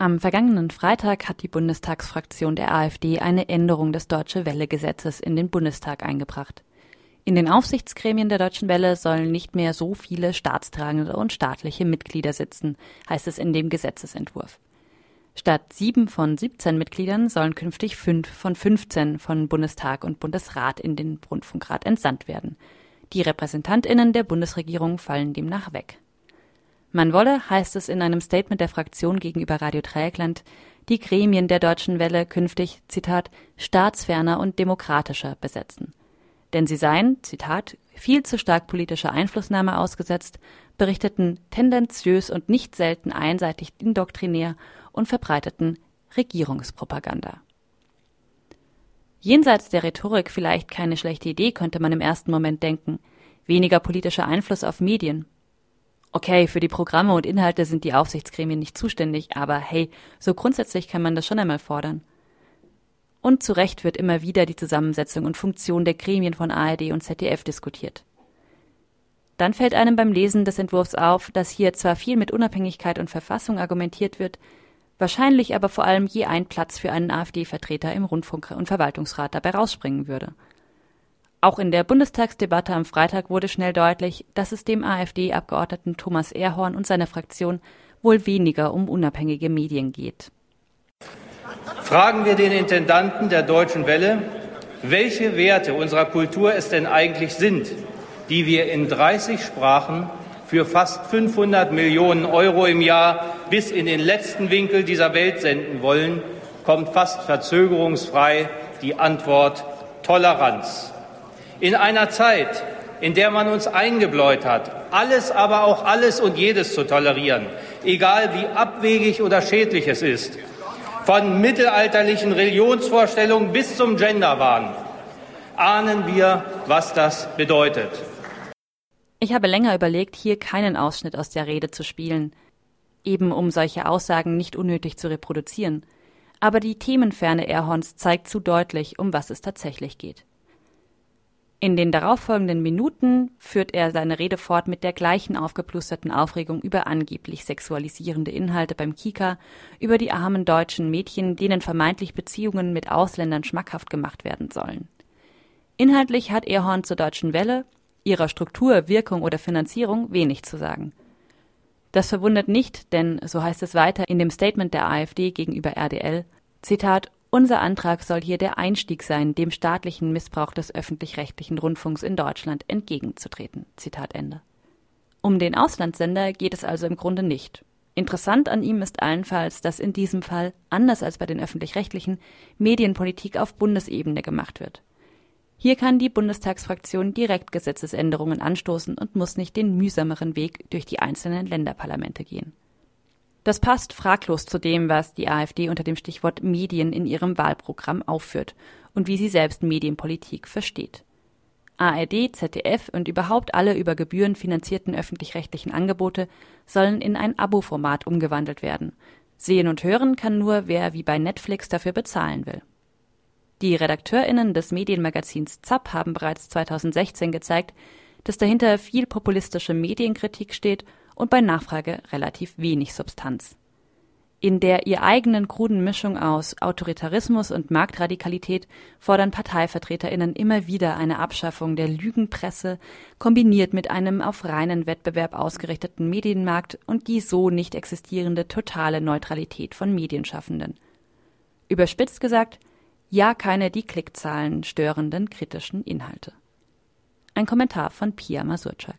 Am vergangenen Freitag hat die Bundestagsfraktion der AfD eine Änderung des Deutsche Welle Gesetzes in den Bundestag eingebracht. In den Aufsichtsgremien der Deutschen Welle sollen nicht mehr so viele staatstragende und staatliche Mitglieder sitzen, heißt es in dem Gesetzesentwurf. Statt sieben von 17 Mitgliedern sollen künftig fünf von 15 von Bundestag und Bundesrat in den Rundfunkrat entsandt werden. Die RepräsentantInnen der Bundesregierung fallen demnach weg. Man wolle, heißt es in einem Statement der Fraktion gegenüber Radio Dreieckland, die Gremien der Deutschen Welle künftig, Zitat, staatsferner und demokratischer besetzen. Denn sie seien, Zitat, viel zu stark politischer Einflussnahme ausgesetzt, berichteten tendenziös und nicht selten einseitig indoktrinär und verbreiteten Regierungspropaganda. Jenseits der Rhetorik vielleicht keine schlechte Idee, könnte man im ersten Moment denken. Weniger politischer Einfluss auf Medien, Okay, für die Programme und Inhalte sind die Aufsichtsgremien nicht zuständig, aber hey, so grundsätzlich kann man das schon einmal fordern. Und zu Recht wird immer wieder die Zusammensetzung und Funktion der Gremien von ARD und ZDF diskutiert. Dann fällt einem beim Lesen des Entwurfs auf, dass hier zwar viel mit Unabhängigkeit und Verfassung argumentiert wird, wahrscheinlich aber vor allem je ein Platz für einen AfD-Vertreter im Rundfunk- und Verwaltungsrat dabei rausspringen würde. Auch in der Bundestagsdebatte am Freitag wurde schnell deutlich, dass es dem AfD-Abgeordneten Thomas Erhorn und seiner Fraktion wohl weniger um unabhängige Medien geht. Fragen wir den Intendanten der Deutschen Welle, welche Werte unserer Kultur es denn eigentlich sind, die wir in 30 Sprachen für fast 500 Millionen Euro im Jahr bis in den letzten Winkel dieser Welt senden wollen, kommt fast verzögerungsfrei die Antwort Toleranz. In einer Zeit, in der man uns eingebläut hat, alles, aber auch alles und jedes zu tolerieren, egal wie abwegig oder schädlich es ist, von mittelalterlichen Religionsvorstellungen bis zum Genderwahn, ahnen wir, was das bedeutet. Ich habe länger überlegt, hier keinen Ausschnitt aus der Rede zu spielen, eben um solche Aussagen nicht unnötig zu reproduzieren. Aber die Themenferne Erhorns zeigt zu deutlich, um was es tatsächlich geht. In den darauffolgenden Minuten führt er seine Rede fort mit der gleichen aufgeplusterten Aufregung über angeblich sexualisierende Inhalte beim Kika, über die armen deutschen Mädchen, denen vermeintlich Beziehungen mit Ausländern schmackhaft gemacht werden sollen. Inhaltlich hat Erhorn zur Deutschen Welle, ihrer Struktur, Wirkung oder Finanzierung wenig zu sagen. Das verwundert nicht, denn, so heißt es weiter in dem Statement der AfD gegenüber RDL, Zitat, unser Antrag soll hier der Einstieg sein, dem staatlichen Missbrauch des öffentlich-rechtlichen Rundfunks in Deutschland entgegenzutreten. Zitat Ende. Um den Auslandssender geht es also im Grunde nicht. Interessant an ihm ist allenfalls, dass in diesem Fall, anders als bei den öffentlich-rechtlichen, Medienpolitik auf Bundesebene gemacht wird. Hier kann die Bundestagsfraktion direkt Gesetzesänderungen anstoßen und muss nicht den mühsameren Weg durch die einzelnen Länderparlamente gehen. Das passt fraglos zu dem, was die AfD unter dem Stichwort Medien in ihrem Wahlprogramm aufführt und wie sie selbst Medienpolitik versteht. ARD, ZDF und überhaupt alle über Gebühren finanzierten öffentlich-rechtlichen Angebote sollen in ein Abo-Format umgewandelt werden. Sehen und hören kann nur, wer wie bei Netflix dafür bezahlen will. Die RedakteurInnen des Medienmagazins ZAP haben bereits 2016 gezeigt, dass dahinter viel populistische Medienkritik steht und bei Nachfrage relativ wenig Substanz. In der ihr eigenen kruden Mischung aus Autoritarismus und Marktradikalität fordern Parteivertreterinnen immer wieder eine Abschaffung der Lügenpresse, kombiniert mit einem auf reinen Wettbewerb ausgerichteten Medienmarkt und die so nicht existierende totale Neutralität von Medienschaffenden. Überspitzt gesagt, ja keine die Klickzahlen störenden kritischen Inhalte. Ein Kommentar von Pia Masurczak